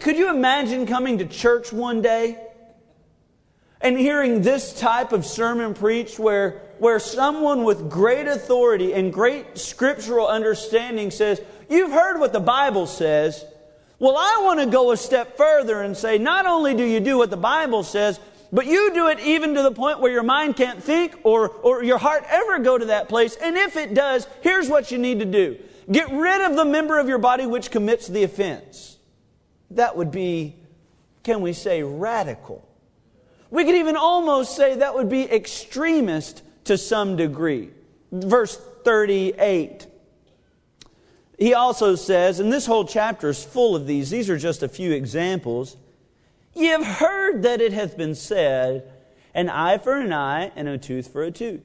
could you imagine coming to church one day and hearing this type of sermon preached where, where someone with great authority and great scriptural understanding says, You've heard what the Bible says. Well, I want to go a step further and say, not only do you do what the Bible says, but you do it even to the point where your mind can't think or, or your heart ever go to that place. And if it does, here's what you need to do. Get rid of the member of your body which commits the offense. That would be, can we say, radical. We could even almost say that would be extremist to some degree. Verse 38. He also says, and this whole chapter is full of these, these are just a few examples. Ye have heard that it hath been said, an eye for an eye and a tooth for a tooth.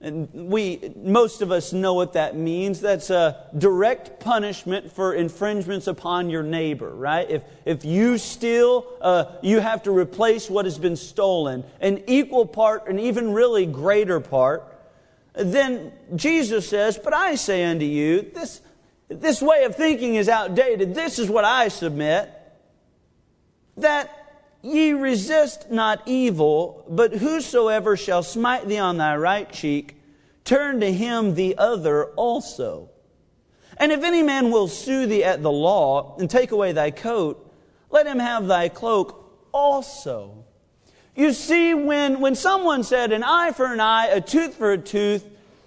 And we, most of us know what that means. That's a direct punishment for infringements upon your neighbor, right? If, if you steal, uh, you have to replace what has been stolen. An equal part, an even really greater part. Then Jesus says, But I say unto you, this, this way of thinking is outdated. This is what I submit that ye resist not evil, but whosoever shall smite thee on thy right cheek, turn to him the other also. And if any man will sue thee at the law and take away thy coat, let him have thy cloak also. You see, when, when someone said an eye for an eye, a tooth for a tooth,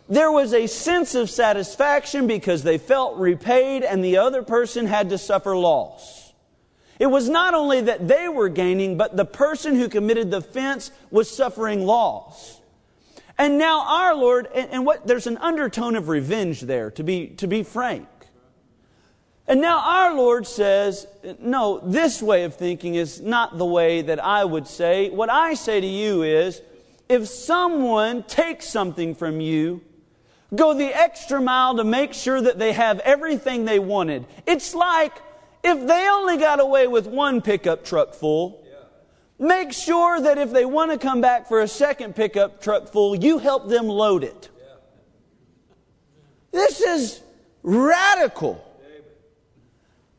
there was a sense of satisfaction because they felt repaid and the other person had to suffer loss. It was not only that they were gaining, but the person who committed the offense was suffering loss. And now our Lord, and, what, there's an undertone of revenge there, to be, to be frank. And now our Lord says, no, this way of thinking is not the way that I would say. What I say to you is, if someone takes something from you, go the extra mile to make sure that they have everything they wanted. It's like if they only got away with one pickup truck full, make sure that if they want to come back for a second pickup truck full, you help them load it. This is radical.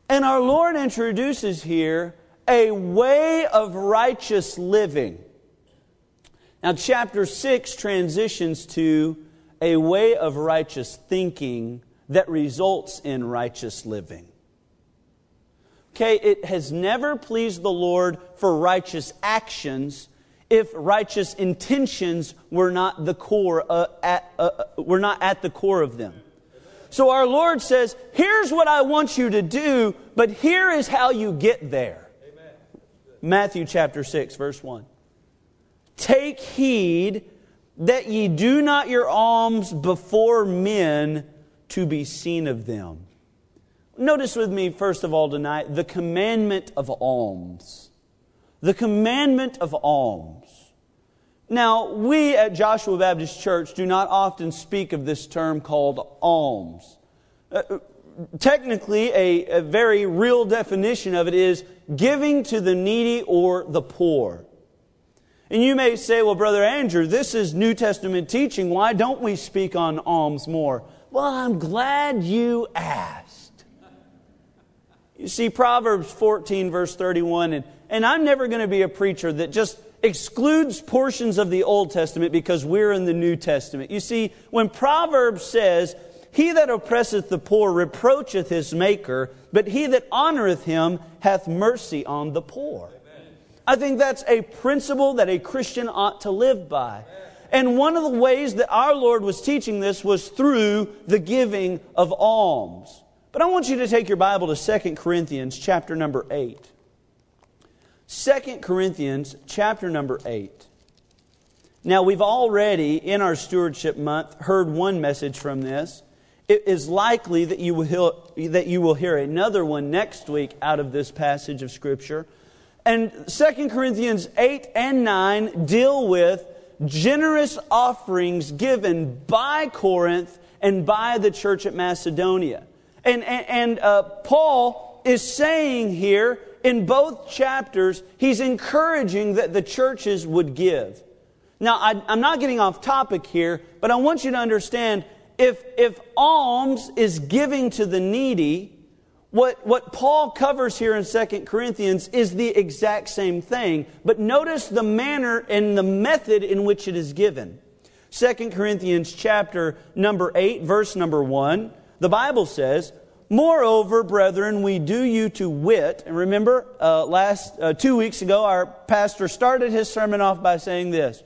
And our Lord introduces here a way of righteous living. Now, chapter 6 transitions to a way of righteous thinking that results in righteous living. Okay, it has never pleased the Lord for righteous actions if righteous intentions were not the core uh, at, uh, uh, were not at the core of them. So our Lord says, "Here's what I want you to do, but here is how you get there." Matthew chapter 6 verse 1. Take heed that ye do not your alms before men to be seen of them. Notice with me, first of all, tonight, the commandment of alms. The commandment of alms. Now, we at Joshua Baptist Church do not often speak of this term called alms. Uh, technically, a, a very real definition of it is giving to the needy or the poor. And you may say, well, Brother Andrew, this is New Testament teaching. Why don't we speak on alms more? Well, I'm glad you asked. You see, Proverbs 14, verse 31, and, and I'm never going to be a preacher that just excludes portions of the Old Testament because we're in the New Testament. You see, when Proverbs says, He that oppresseth the poor reproacheth his maker, but he that honoreth him hath mercy on the poor. I think that's a principle that a Christian ought to live by. And one of the ways that our Lord was teaching this was through the giving of alms. But I want you to take your Bible to 2 Corinthians chapter number 8. 2 Corinthians chapter number 8. Now, we've already, in our stewardship month, heard one message from this. It is likely that you will that you will hear another one next week out of this passage of Scripture. And 2 Corinthians 8 and 9 deal with generous offerings given by Corinth and by the church at Macedonia. And, and, and uh, Paul is saying here in both chapters, he's encouraging that the churches would give. Now, I, I'm not getting off topic here, but I want you to understand if, if alms is giving to the needy, What, what Paul covers here in 2 Corinthians is the exact same thing, but notice the manner and the method in which it is given. 2 Corinthians chapter number 8, verse number 1, the Bible says, Moreover, brethren, we do you to wit. And remember, uh, last uh, two weeks ago, our pastor started his sermon off by saying this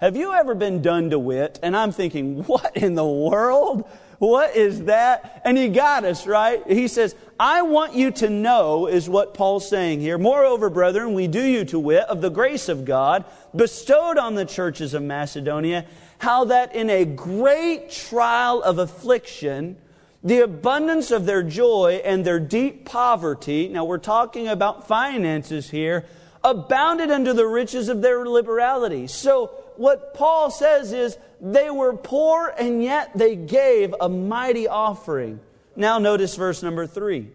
Have you ever been done to wit? And I'm thinking, what in the world? What is that? And he got us, right? He says, I want you to know, is what Paul's saying here. Moreover, brethren, we do you to wit of the grace of God bestowed on the churches of Macedonia, how that in a great trial of affliction, the abundance of their joy and their deep poverty, now we're talking about finances here, abounded unto the riches of their liberality. So, what Paul says is they were poor and yet they gave a mighty offering. Now, notice verse number three.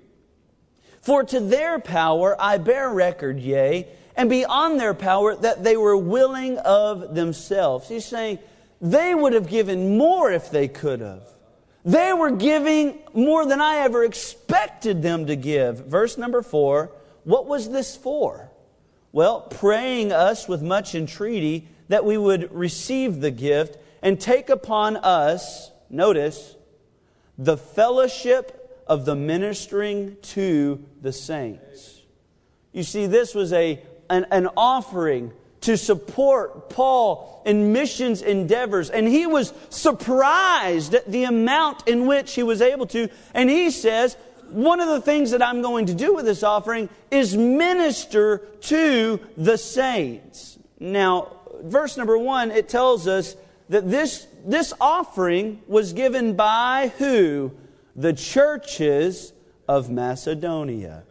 For to their power I bear record, yea, and beyond their power, that they were willing of themselves. He's saying they would have given more if they could have. They were giving more than I ever expected them to give. Verse number four, what was this for? Well, praying us with much entreaty that we would receive the gift and take upon us, notice, the fellowship of the ministering to the saints. You see, this was a, an, an offering to support Paul in missions endeavors. And he was surprised at the amount in which he was able to. And he says, one of the things that I'm going to do with this offering is minister to the saints. Now, verse number one, it tells us that this, this offering was given by who? The churches of Macedonia.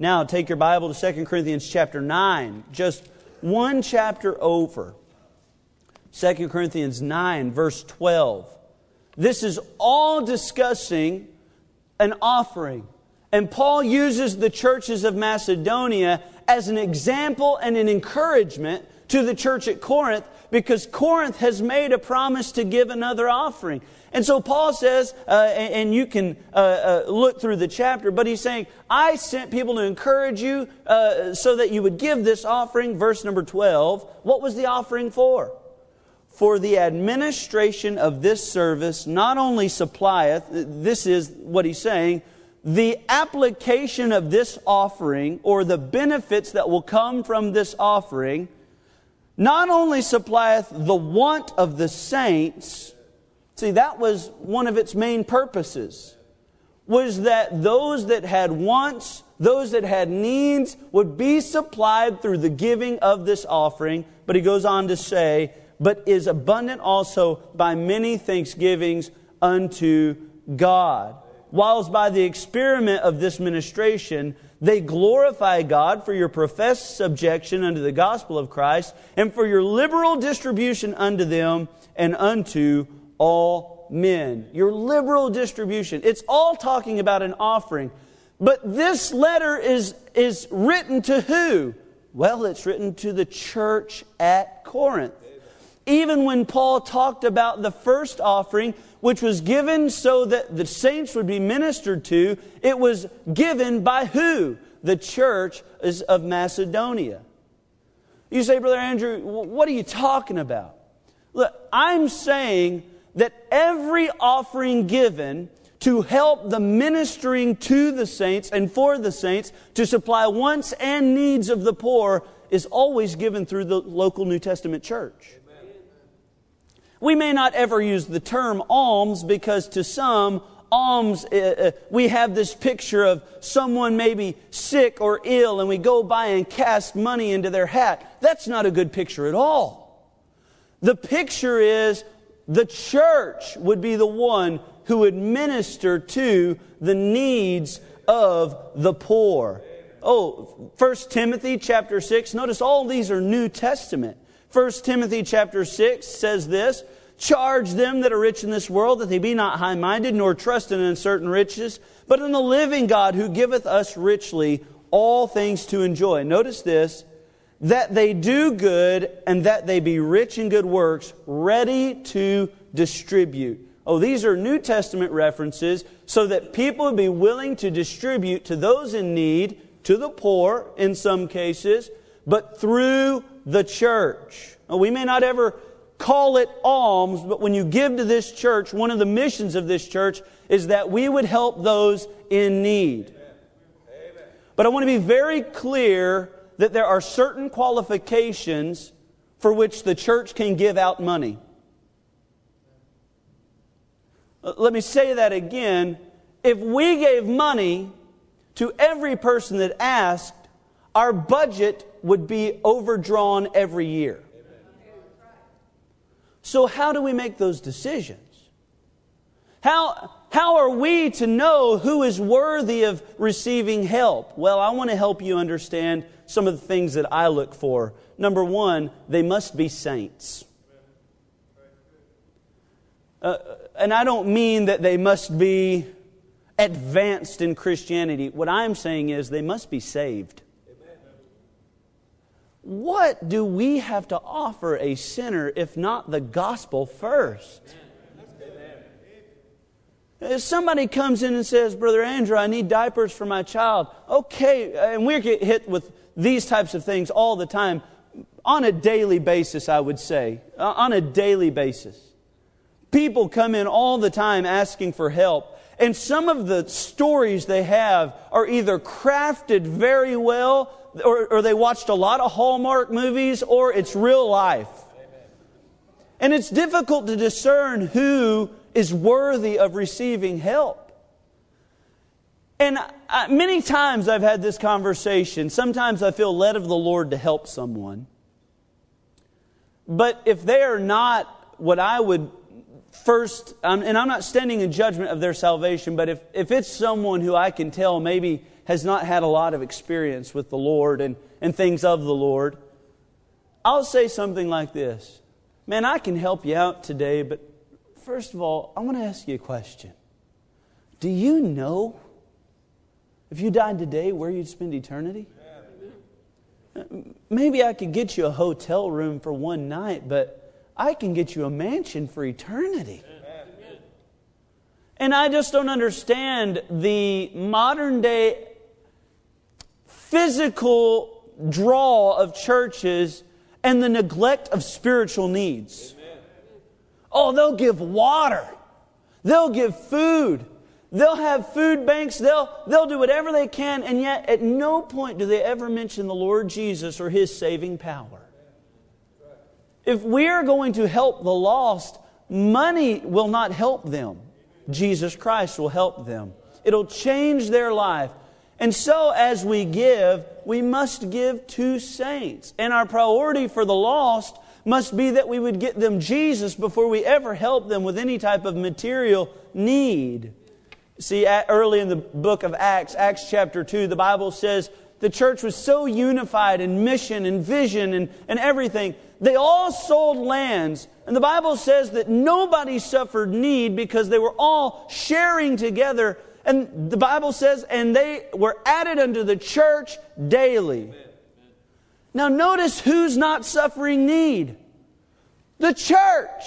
Now, take your Bible to 2 Corinthians chapter 9, just one chapter over. 2 Corinthians 9, verse 12. This is all discussing an offering. And Paul uses the churches of Macedonia as an example and an encouragement to the church at Corinth because Corinth has made a promise to give another offering. And so Paul says, uh, and, you can uh, uh, look through the chapter, but he's saying, I sent people to encourage you uh, so that you would give this offering. Verse number 12. What was the offering for? For the administration of this service not only supplieth, this is what he's saying, the application of this offering or the benefits that will come from this offering not only supplieth the want of the saints, see, that was one of its main purposes, was that those that had wants, those that had needs, would be supplied through the giving of this offering. But he goes on to say, but is abundant also by many thanksgivings unto God. Whilst by the experiment of this ministration, they glorify God for your professed subjection unto the gospel of Christ and for your liberal distribution unto them and unto all men. Your liberal distribution. It's all talking about an offering. But this letter is, is written to who? Well, it's written to the church at Corinth. Even when Paul talked about the first offering, which was given so that the saints would be ministered to, it was given by who? The church is of Macedonia. You say, Brother Andrew, what are you talking about? Look, I'm saying that every offering given to help the ministering to the saints and for the saints to supply wants and needs of the poor is always given through the local New Testament church. We may not ever use the term alms because to some, alms, uh, uh, we have this picture of someone maybe sick or ill and we go by and cast money into their hat. That's not a good picture at all. The picture is the church would be the one who would minister to the needs of the poor. Oh, 1 Timothy chapter 6. Notice all these are New Testament. 1 Timothy chapter 6 says this Charge them that are rich in this world that they be not high minded, nor trust in uncertain riches, but in the living God who giveth us richly all things to enjoy. Notice this that they do good and that they be rich in good works, ready to distribute. Oh, these are New Testament references so that people would be willing to distribute to those in need, to the poor in some cases, but through the church. We may not ever call it alms, but when you give to this church, one of the missions of this church is that we would help those in need. But I want to be very clear that there are certain qualifications for which the church can give out money. Uh, let me say that again. If we gave money to every person that asked, our budget would be overdrawn every year. So, how do we make those decisions? How, how are we to know who is worthy of receiving help? Well, I want to help you understand some of the things that I look for. Number one, they must be saints. Uh, and I don't mean that they must be advanced in Christianity. What I'm saying is they must be saved. What do we have to offer a sinner if not the gospel first? If somebody comes in and says, Brother Andrew, I need diapers for my child, okay, and we get hit with these types of things all the time, on a daily basis, I would say, uh, on a daily basis. People come in all the time asking for help, and some of the stories they have are either crafted very well or, or they watched a lot of Hallmark movies, or it's real life. And it's difficult to discern who is worthy of receiving help. And I, many times I've had this conversation. Sometimes I feel led of the Lord to help someone. But if they are not what I would first, and I'm not standing in judgment of their salvation, but if, if it's someone who I can tell maybe has not had a lot of experience with the Lord and, and things of the Lord, I'll say something like this Man, I can help you out today, but first of all, I want to ask you a question. Do you know if you died today where you'd spend eternity? Maybe I could get you a hotel room for one night, but I can get you a mansion for eternity. And I just don't understand the modern day physical draw of churches and the neglect of spiritual needs. Amen. Oh, they'll give water. They'll give food. They'll have food banks. They'll, they'll do whatever they can. And yet, at no point do they ever mention the Lord Jesus or His saving power. If we are going to help the lost, money will not help them. Jesus Christ will help them. It'll change their life. And so, as we give, we must give to saints. And our priority for the lost must be that we would get them Jesus before we ever help them with any type of material need. See, early in the book of Acts, Acts chapter 2, the Bible says the church was so unified in mission and vision and, and everything. They all sold lands. And the Bible says that nobody suffered need because they were all sharing together and the Bible says, and they were added unto the church daily. Now, notice who's not suffering need the church.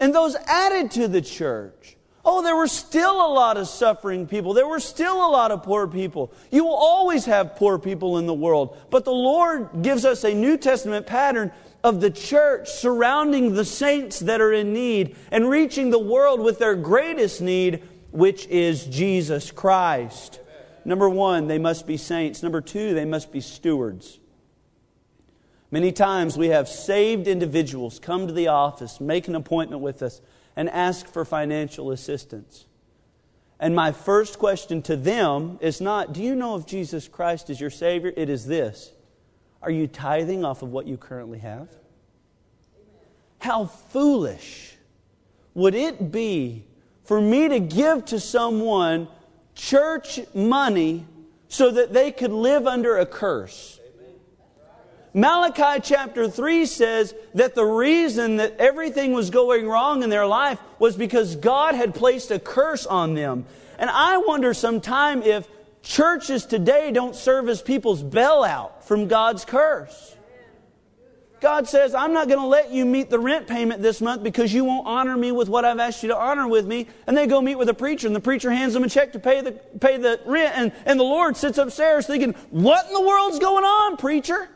And those added to the church. Oh, there were still a lot of suffering people. There were still a lot of poor people. You will always have poor people in the world. But the Lord gives us a New Testament pattern of the church surrounding the saints that are in need and reaching the world with their greatest need, which is Jesus Christ. Number one, they must be saints. Number two, they must be stewards. Many times we have saved individuals come to the office, make an appointment with us, and ask for financial assistance. And my first question to them is not, Do you know if Jesus Christ is your Savior? It is this Are you tithing off of what you currently have? How foolish would it be for me to give to someone church money so that they could live under a curse. Malachi chapter 3 says that the reason that everything was going wrong in their life was because God had placed a curse on them. And I wonder sometime if churches today don't serve as people's bailout from God's curse. God says, I'm not going to let you meet the rent payment this month because you won't honor me with what I've asked you to honor with me. And they go meet with a preacher, and the preacher hands them a check to pay the, pay the rent. And, and the Lord sits upstairs thinking, What in the world's going on, preacher?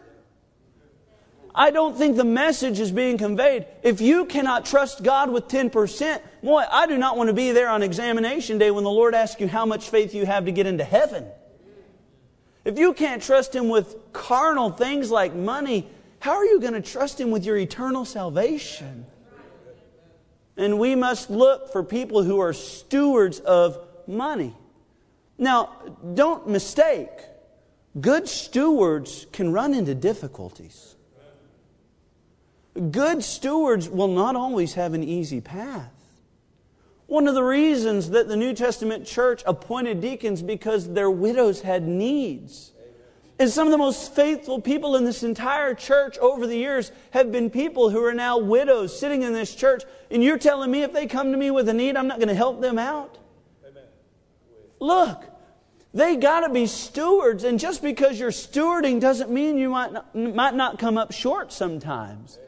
I don't think the message is being conveyed. If you cannot trust God with 10%, boy, I do not want to be there on examination day when the Lord asks you how much faith you have to get into heaven. If you can't trust Him with carnal things like money, how are you going to trust Him with your eternal salvation? And we must look for people who are stewards of money. Now, don't mistake, good stewards can run into difficulties. Good stewards will not always have an easy path. One of the reasons that the New Testament church appointed deacons because their widows had needs. And some of the most faithful people in this entire church over the years have been people who are now widows sitting in this church. And you're telling me if they come to me with a need, I'm not going to help them out? Amen. Look, they got to be stewards. And just because you're stewarding doesn't mean you might not, might not come up short sometimes.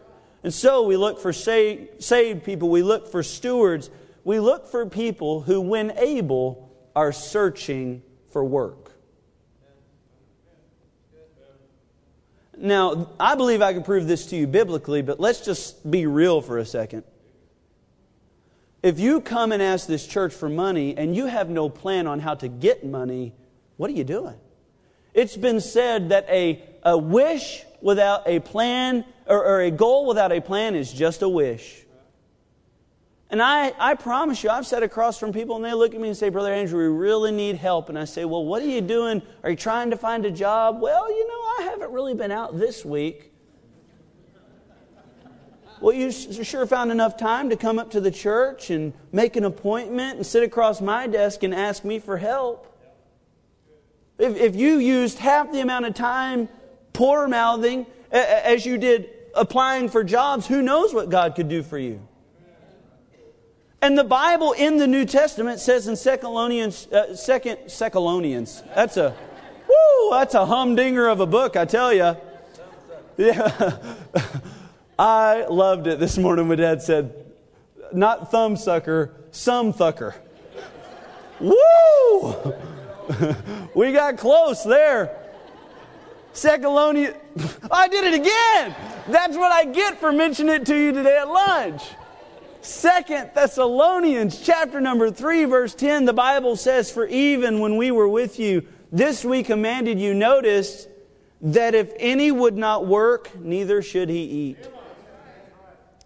And so we look for saved, people, we look for stewards, we look for people who, when able, are searching for work. Now, I believe I can prove this to you biblically, but let's just be real for a second. If you come and ask this church for money and you have no plan on how to get money, what are you doing? It's been said that a, a wish without a plan or, or a goal without a plan is just a wish. And I, I promise you, I've sat across from people and they look at me and say, Brother Andrew, we really need help. And I say, Well, what are you doing? Are you trying to find a job? Well, you know, I haven't really been out this week. Well, you sure found enough time to come up to the church and make an appointment and sit across my desk and ask me for help. If, if you used half the amount of time poor mouthing as you did applying for jobs, who knows what God could do for you? And the Bible in the New Testament says in Secondolonians, uh, Second that's a, woo, that's a humdinger of a book, I tell you. Yeah, I loved it this morning. My dad said, not thumb sucker, some thucker. Woo! we got close there. Secondolonians, I did it again. That's what I get for mentioning it to you today at lunch. Second Thessalonians chapter number 3 verse 10 the Bible says for even when we were with you this we commanded you notice that if any would not work neither should he eat.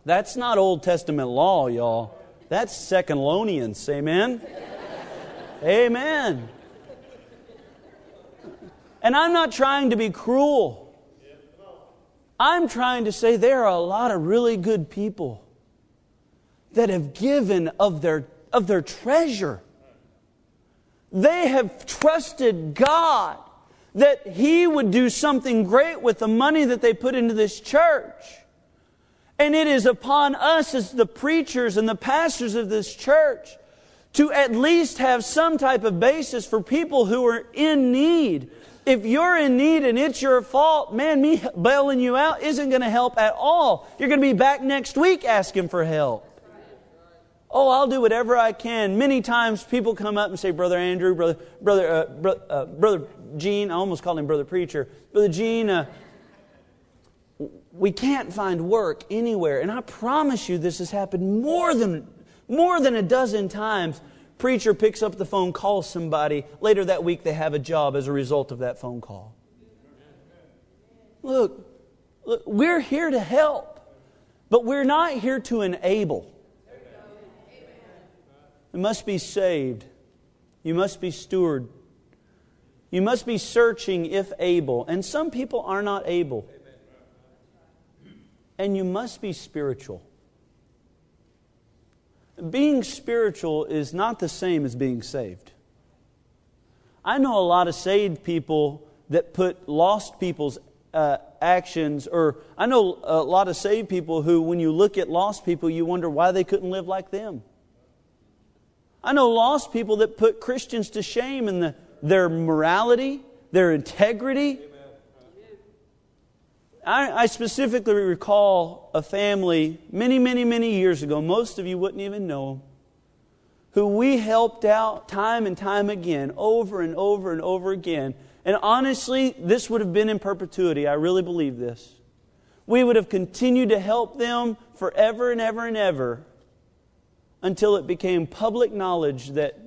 That's not Old Testament law y'all. That's Secondolonians. Amen. Amen. And I'm not trying to be cruel. I'm trying to say there are a lot of really good people that have given of their, of their treasure. They have trusted God that He would do something great with the money that they put into this church. And it is upon us as the preachers and the pastors of this church to at least have some type of basis for people who are in need. If you're in need and it's your fault, man, me bailing you out isn't going to help at all. You're going to be back next week asking for help. Oh, I'll do whatever I can. Many times people come up and say, Brother Andrew, Brother, Brother, uh, bro, uh, Brother Gene, I almost called him Brother Preacher. Brother Gene, uh, we can't find work anywhere. And I promise you this has happened more than, more than a dozen times. Preacher picks up the phone, calls somebody. Later that week, they have a job as a result of that phone call. Look, look we're here to help, but we're not here to enable. You must be saved. You must be steward. You must be searching if able. And some people are not able. And you must be spiritual. Being spiritual is not the same as being saved. I know a lot of saved people that put lost people's uh, actions, or I know a lot of saved people who, when you look at lost people, you wonder why they couldn't live like them. I know lost people that put Christians to shame in the, their morality, their integrity. I, I specifically recall a family many, many, many years ago. Most of you wouldn't even know them who we helped out time and time again, over and over and over again. And honestly, this would have been in perpetuity. I really believe this. We would have continued to help them forever and ever and ever until it became public knowledge that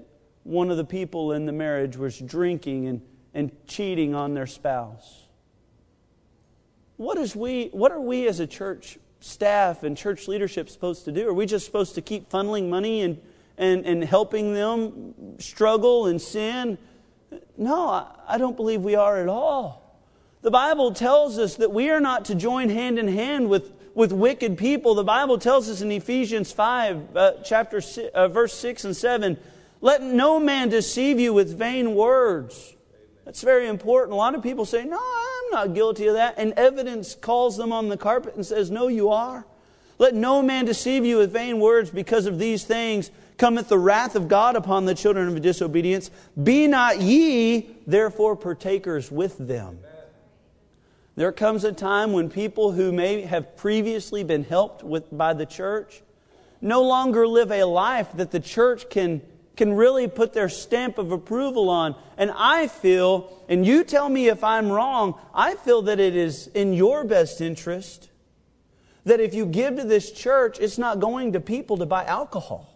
one of the people in the marriage was drinking and, and cheating on their spouse. What, is we, what are we as a church staff and church leadership supposed to do? Are we just supposed to keep funneling money and and, and helping them struggle and sin? No, I, I don't believe we are at all. The Bible tells us that we are not to join hand in hand with, with wicked people. The Bible tells us in Ephesians 5, uh, chapter uh, verse 6 and 7, let no man deceive you with vain words. That's very important. A lot of people say, No, I'm not guilty of that. And evidence calls them on the carpet and says, No, you are. Let no man deceive you with vain words because of these things cometh the wrath of God upon the children of disobedience. Be not ye therefore partakers with them. There comes a time when people who may have previously been helped with, by the church no longer live a life that the church can, can really put their stamp of approval on. And I feel, and you tell me if I'm wrong, I feel that it is in your best interest that if you give to this church, it's not going to people to buy alcohol.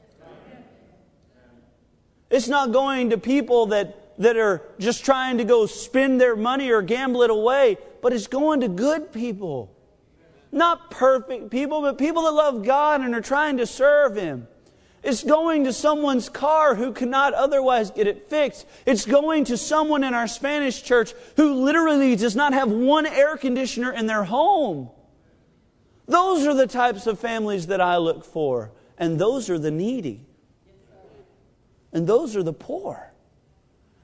It's not going to people that, that are just trying to go spend their money or gamble it away, but it's going to good people. Not perfect people, but people that love God and are trying to serve Him. It's going to someone's car who cannot otherwise get it fixed. It's going to someone in our Spanish church who literally does not have one air conditioner in their home. Those are the types of families that I look for, and those are the needy and those are the poor.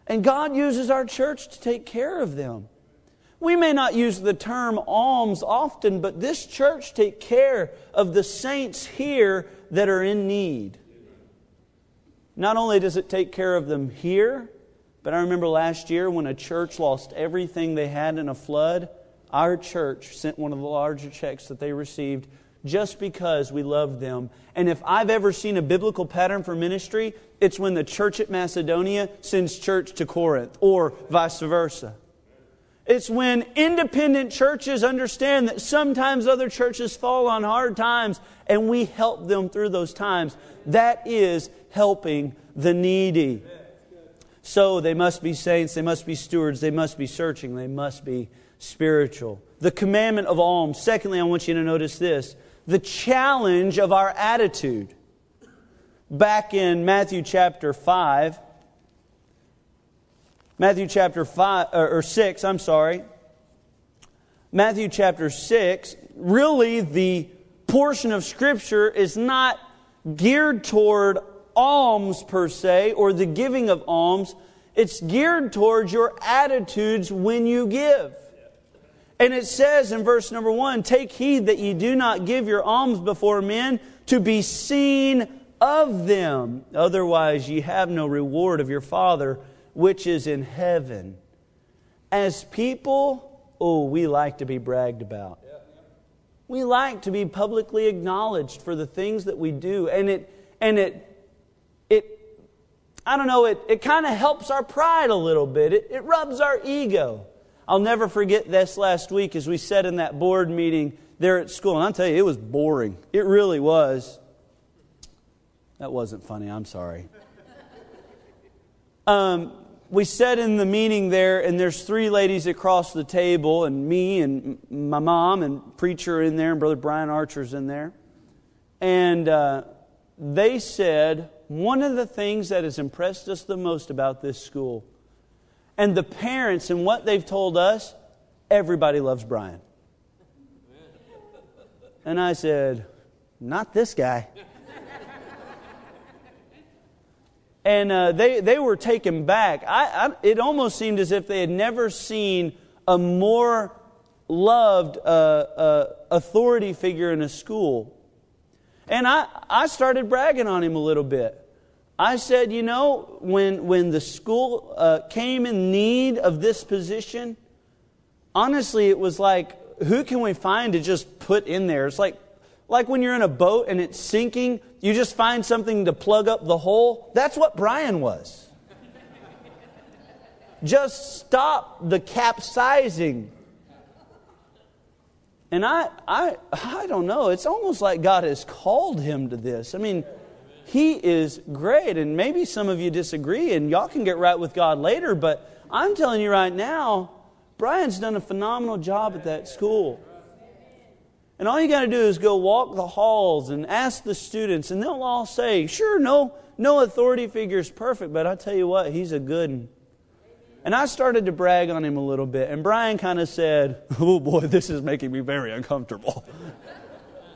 And God uses our church to take care of them. We may not use the term alms often, but this church take care of the saints here that are in need. Not only does it take care of them here, but I remember last year when a church lost everything they had in a flood, our church sent one of the larger checks that they received just because we loved them. And if I've ever seen a biblical pattern for ministry, it's when the church at Macedonia sends church to Corinth, or vice versa. It's when independent churches understand that sometimes other churches fall on hard times and we help them through those times. That is helping the needy. So they must be saints, they must be stewards, they must be searching, they must be spiritual. The commandment of alms. Secondly, I want you to notice this the challenge of our attitude. Back in Matthew chapter 5, Matthew chapter 5 uh, or 6, I'm sorry. Matthew chapter 6, really the portion of scripture is not geared toward alms per se or the giving of alms. It's geared towards your attitudes when you give. And it says in verse number one Take heed that ye do not give your alms before men to be seen of them. Otherwise, ye have no reward of your Father which is in heaven. As people, oh, we like to be bragged about. We like to be publicly acknowledged for the things that we do. And it, and it, it I don't know, it, it kind of helps our pride a little bit. It, it rubs our ego. I'll never forget this last week as we sat in that board meeting there at school. And I'll tell you, it was boring. It really was. That wasn't funny. I'm sorry. Um, we sat in the meeting there, and there's three ladies across the table, and me and my mom and preacher in there, and Brother Brian Archer's in there. And uh, they said, one of the things that has impressed us the most about this school and the parents and what they've told us, everybody loves Brian. And I said, Not this guy. And uh, they, they were taken back. I, I, it almost seemed as if they had never seen a more loved uh, uh, authority figure in a school. And I, I started bragging on him a little bit. I said, you know, when, when the school uh, came in need of this position, honestly, it was like who can we find to just put in there? It's like, like when you're in a boat and it's sinking, you just find something to plug up the hole. That's what Brian was. just stop the capsizing. And I, I, I don't know. It's almost like God has called him to this. I mean, he is great. And maybe some of you disagree, and y'all can get right with God later, but I'm telling you right now, Brian's done a phenomenal job at that school. And all you got to do is go walk the halls and ask the students, and they'll all say, sure, no, no authority figure is perfect, but I tell you what, he's a good one. And I started to brag on him a little bit, and Brian kind of said, oh boy, this is making me very uncomfortable.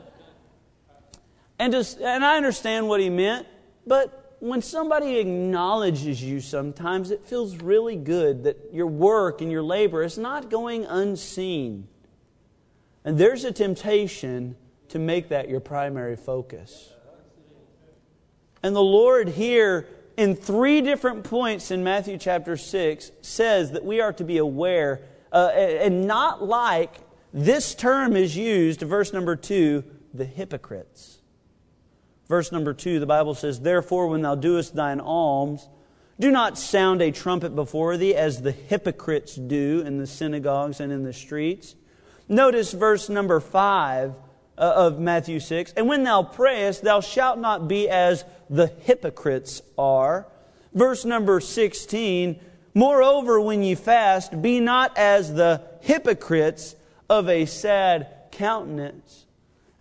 and, just, and I understand what he meant, but when somebody acknowledges you sometimes, it feels really good that your work and your labor is not going unseen. And there's a temptation to make that your primary focus. And the Lord here, in three different points in Matthew chapter 6, says that we are to be aware uh, and not like this term is used, verse number 2, the hypocrites. Verse number two, the Bible says, Therefore, when thou doest thine alms, do not sound a trumpet before thee as the hypocrites do in the synagogues and in the streets. Notice verse number five uh, of Matthew 6. And when thou prayest, thou shalt not be as the hypocrites are. Verse number 16. Moreover, when ye fast, be not as the hypocrites of a sad countenance.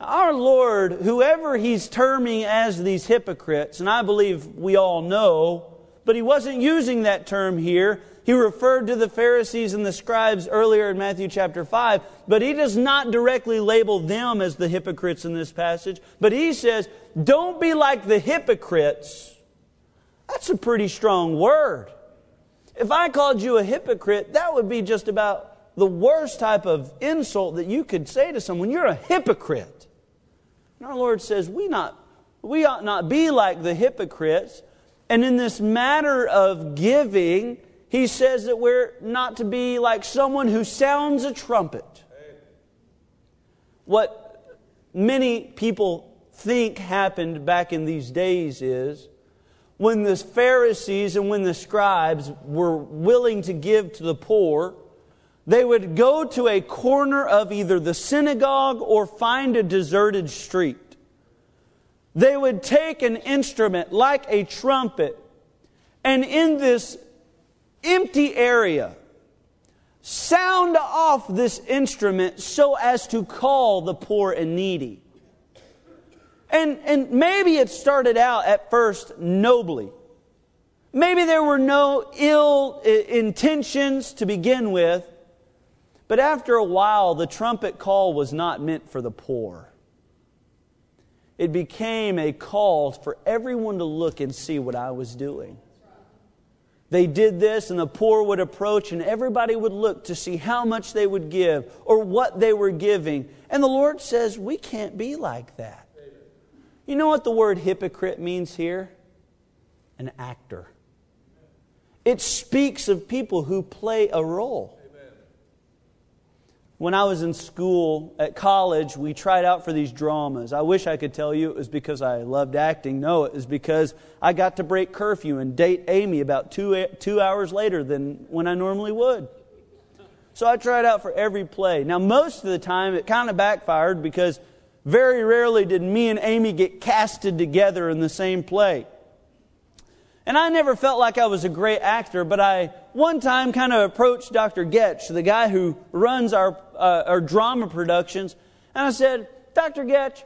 Our Lord, whoever He's terming as these hypocrites, and I believe we all know, but He wasn't using that term here. He referred to the Pharisees and the scribes earlier in Matthew chapter 5, but He does not directly label them as the hypocrites in this passage. But He says, don't be like the hypocrites. That's a pretty strong word. If I called you a hypocrite, that would be just about the worst type of insult that you could say to someone. You're a hypocrite. And our Lord says we, not, we ought not be like the hypocrites. And in this matter of giving, he says that we're not to be like someone who sounds a trumpet. What many people think happened back in these days is when the Pharisees and when the scribes were willing to give to the poor, they would go to a corner of either the synagogue or find a deserted street. They would take an instrument like a trumpet, and in this empty area, sound off this instrument so as to call the poor and needy. And, and maybe it started out at first nobly. Maybe there were no ill uh, intentions to begin with, but after a while, the trumpet call was not meant for the poor. It became a call for everyone to look and see what I was doing. They did this, and the poor would approach, and everybody would look to see how much they would give or what they were giving. And the Lord says, We can't be like that. You know what the word hypocrite means here? An actor. It speaks of people who play a role. When I was in school at college, we tried out for these dramas. I wish I could tell you it was because I loved acting. No, it was because I got to break curfew and date Amy about two, two hours later than when I normally would. So I tried out for every play. Now, most of the time, it kind of backfired because very rarely did me and Amy get casted together in the same play. And I never felt like I was a great actor, but I one time kind of approached Dr. Getch, the guy who runs our, uh, our drama productions, and I said, Dr. Getch,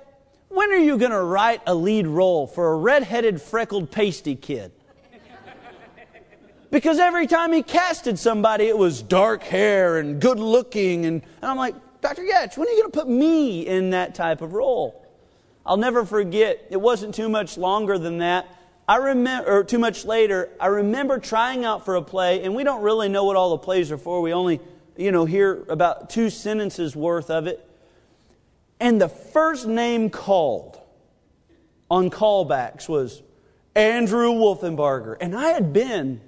when are you going to write a lead role for a red-headed, freckled, pasty kid? Because every time he casted somebody, it was dark hair and good looking. And, and I'm like, Dr. Getch, when are you going to put me in that type of role? I'll never forget, it wasn't too much longer than that. I remember, or too much later, I remember trying out for a play, and we don't really know what all the plays are for. We only, you know, hear about two sentences worth of it. And the first name called on callbacks was Andrew Wolfenbarger. And I had been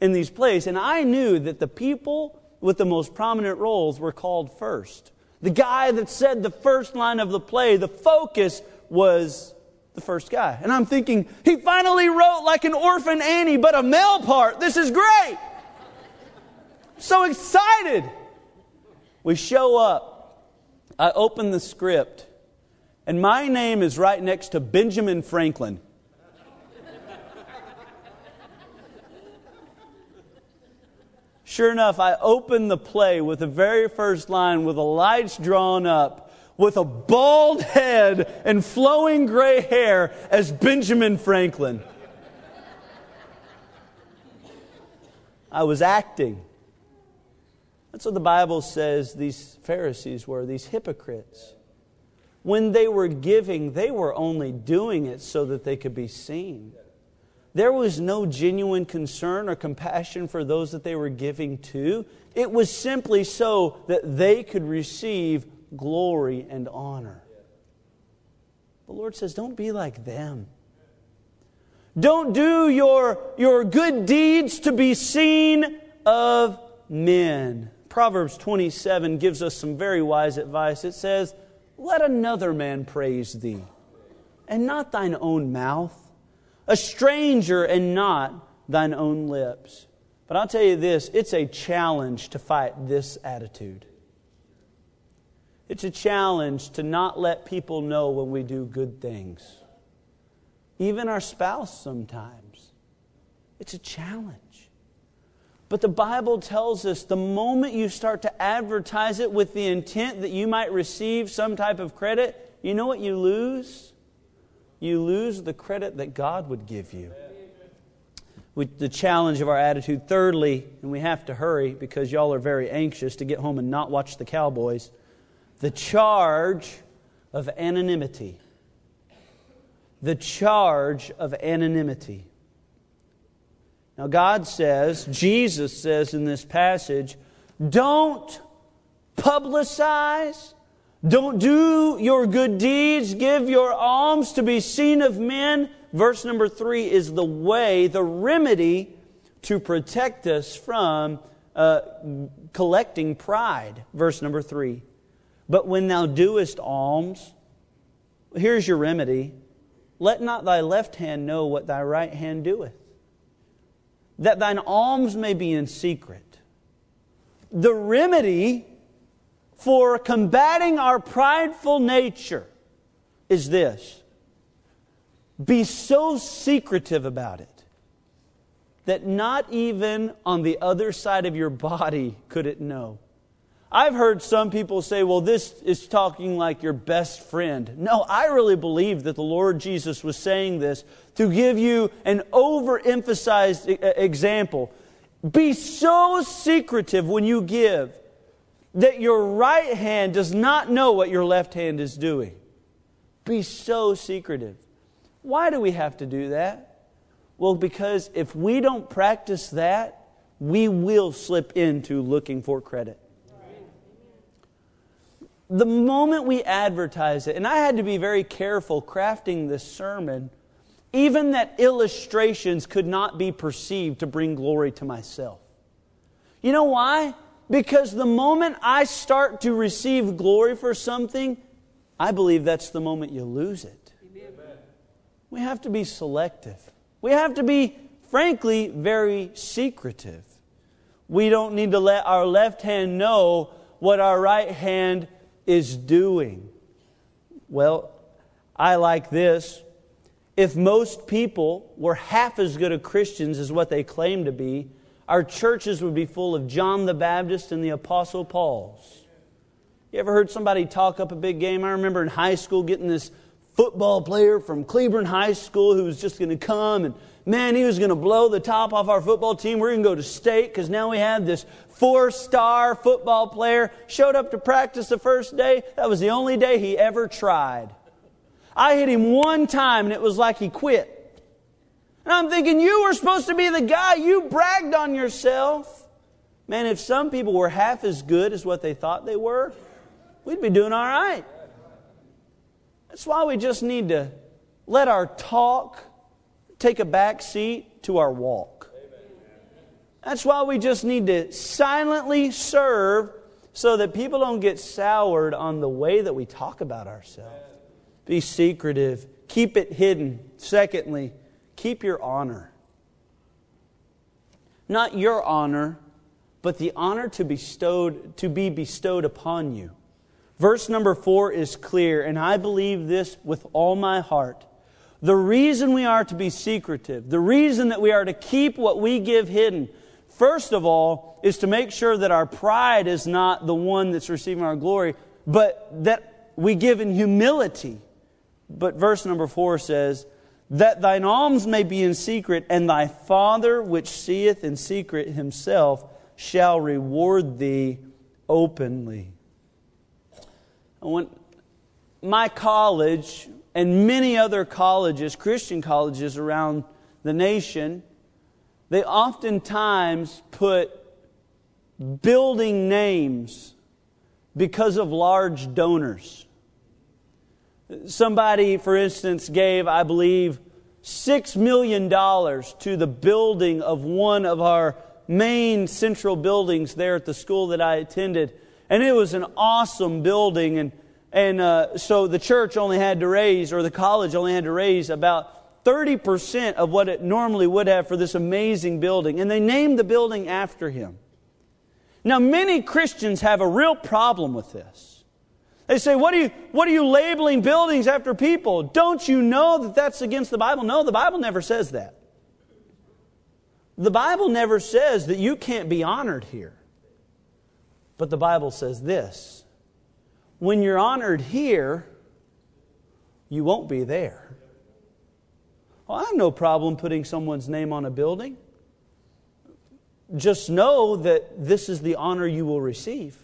in these plays, and I knew that the people with the most prominent roles were called first. The guy that said the first line of the play, the focus was the first guy. And I'm thinking, he finally wrote like an orphan Annie, but a male part. This is great. so excited. We show up. I open the script, and my name is right next to Benjamin Franklin. Sure enough, I open the play with the very first line with the lights drawn up, with a bald head and flowing gray hair as Benjamin Franklin. I was acting. That's what the Bible says these Pharisees were, these hypocrites. When they were giving, they were only doing it so that they could be seen. There was no genuine concern or compassion for those that they were giving to. It was simply so that they could receive glory and honor. The Lord says, don't be like them. Don't do your, your good deeds to be seen of men. Proverbs 27 gives us some very wise advice. It says, Let another man praise thee, and not thine own mouth a stranger and not thine own lips. But I'll tell you this it's a challenge to fight this attitude. It's a challenge to not let people know when we do good things, even our spouse sometimes. It's a challenge. But the Bible tells us the moment you start to advertise it with the intent that you might receive some type of credit, you know what you lose? you lose the credit that God would give you. With the challenge of our attitude. Thirdly, and we have to hurry because y'all are very anxious to get home and not watch the Cowboys, the charge of anonymity. The charge of anonymity. Now, God says, Jesus says in this passage, don't publicize don't do your good deeds, give your alms to be seen of men. Verse number three is the way, the remedy to protect us from uh, collecting pride. Verse number three. But when thou doest alms, here's your remedy let not thy left hand know what thy right hand doeth, that thine alms may be in secret. The remedy for combating our prideful nature is this be so secretive about it that not even on the other side of your body could it know. I've heard some people say, well, this is talking like your best friend. No, I really believe that the Lord Jesus was saying this to give you an overemphasized example. Be so secretive when you give that your right hand does not know what your left hand is doing. Be so secretive. Why do we have to do that? Well, because if we don't practice that, we will slip into looking for credit. The moment we advertise it, and I had to be very careful crafting this sermon, even that illustrations could not be perceived to bring glory to myself. You know why? Because the moment I start to receive glory for something, I believe that's the moment you lose it. Amen. We have to be selective. We have to be, frankly, very secretive. We don't need to let our left hand know what our right hand is doing. Well, I like this. If most people were half as good of Christians as what they claim to be, our churches would be full of John the Baptist and the Apostle Pauls. You ever heard somebody talk up a big game? I remember in high school getting this football player from Cleburne High School who was just going to come and man, he was going to blow the top off our football team. We're going to go to state because now we have this four star football player. Showed up to practice the first day. That was the only day he ever tried. I hit him one time and it was like he quit. And I'm thinking, you were supposed to be the guy. You bragged on yourself. Man, if some people were half as good as what they thought they were, we'd be doing all right. That's why we just need to let our talk take a back seat to our walk. That's why we just need to silently serve so that people don't get soured on the way that we talk about ourselves. Be secretive, keep it hidden. Secondly, keep your honor. Not your honor, but the honor to, bestowed, to be bestowed upon you. Verse number four is clear, and I believe this with all my heart. The reason we are to be secretive, the reason that we are to keep what we give hidden, first of all, is to make sure that our pride is not the one that's receiving our glory, but that we give in humility. But verse number four says, That thine alms may be in secret, and thy Father which seeth in secret himself shall reward thee openly. When my college and many other colleges, Christian colleges around the nation, they oftentimes put building names because of large donors. Somebody, for instance, gave, I believe, $6 million to the building of one of our main central buildings there at the school that I attended. And it was an awesome building. And, and uh, so the church only had to raise, or the college only had to raise about 30% of what it normally would have for this amazing building. And they named the building after him. Now, many Christians have a real problem with this. They say, what are, you, what are you labeling buildings after people? Don't you know that that's against the Bible? No, the Bible never says that. The Bible never says that you can't be honored here. But the Bible says this when you're honored here, you won't be there. Well, I have no problem putting someone's name on a building just know that this is the honor you will receive.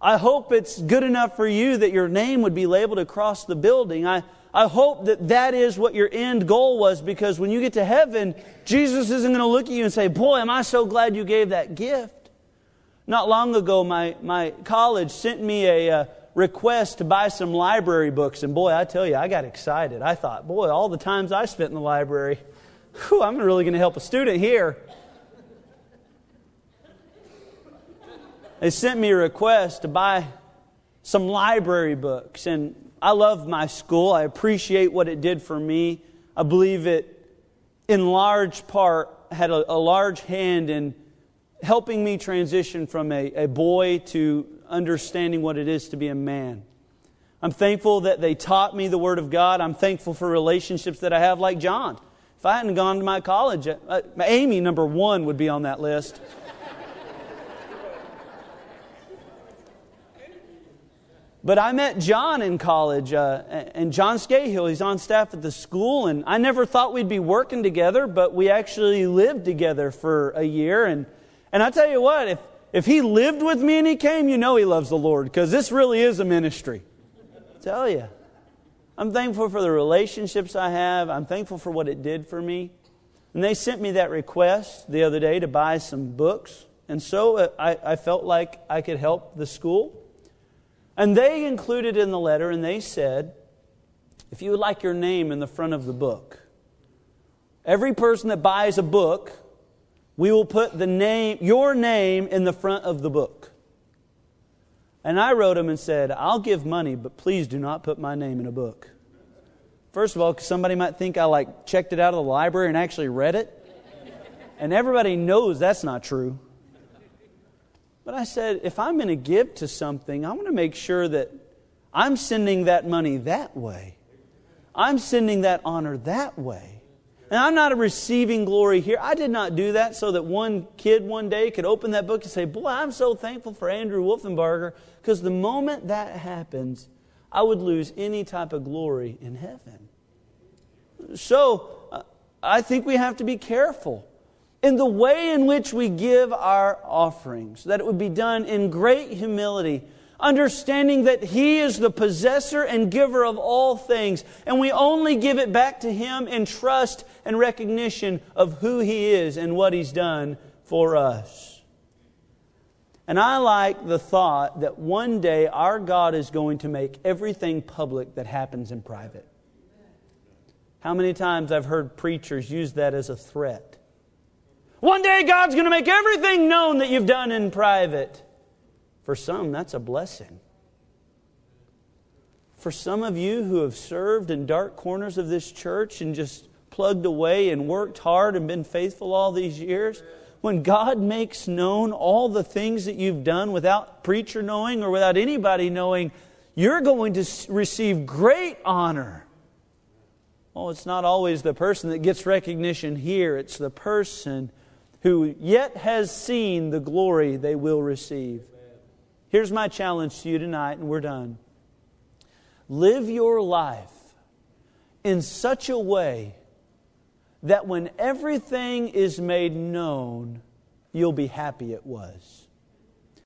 I hope it's good enough for you that your name would be labeled across the building. I, I hope that that is what your end goal was because when you get to heaven, Jesus isn't going to look at you and say, Boy, am I so glad you gave that gift. Not long ago, my, my college sent me a, a uh, request to buy some library books, and boy, I tell you, I got excited. I thought, Boy, all the times I spent in the library, whew, I'm really going to help a student here. they sent me a request to buy some library books. And I love my school. I appreciate what it did for me. I believe it, in large part, had a, a large hand in helping me transition from a, a boy to understanding what it is to be a man. I'm thankful that they taught me the Word of God. I'm thankful for relationships that I have, like John. If I hadn't gone to my college, uh, Amy, number one, would be on that list. But I met John in college, uh, and John Scahill, he's on staff at the school, and I never thought we'd be working together, but we actually lived together for a year. And, and I tell you what, if, if he lived with me and he came, you know he loves the Lord, because this really is a ministry. I tell you. I'm thankful for the relationships I have. I'm thankful for what it did for me. And they sent me that request the other day to buy some books. And so uh, I, I felt like I could help the school. And they included in the letter, and they said, if you would like your name in the front of the book, every person that buys a book, we will put the name, your name in the front of the book. And I wrote him and said, I'll give money, but please do not put my name in a book. First of all, somebody might think I like checked it out of the library and actually read it. And everybody knows that's not true. But I said, if I'm going to give to something, I want to make sure that I'm sending that money that way. I'm sending that honor that way. And I'm not a receiving glory here. I did not do that so that one kid one day could open that book and say, Boy, I'm so thankful for Andrew Wolfenbarger. Because the moment that happens, I would lose any type of glory in heaven. So uh, I think we have to be careful in the way in which we give our offerings, that it would be done in great humility, understanding that He is the possessor and giver of all things, and we only give it back to Him in trust and recognition of who He is and what He's done for us. And I like the thought that one day our God is going to make everything public that happens in private. How many times I've heard preachers use that as a threat? One day God's going to make everything known that you've done in private. For some, that's a blessing. For some of you who have served in dark corners of this church and just plugged away and worked hard and been faithful all these years, when God makes known all the things that you've done without preacher knowing or without anybody knowing, you're going to receive great honor. Well, it's not always the person that gets recognition here, it's the person who yet has seen the glory they will receive. Here's my challenge to you tonight, and we're done. Live your life in such a way that when everything is made known, you'll be happy it was.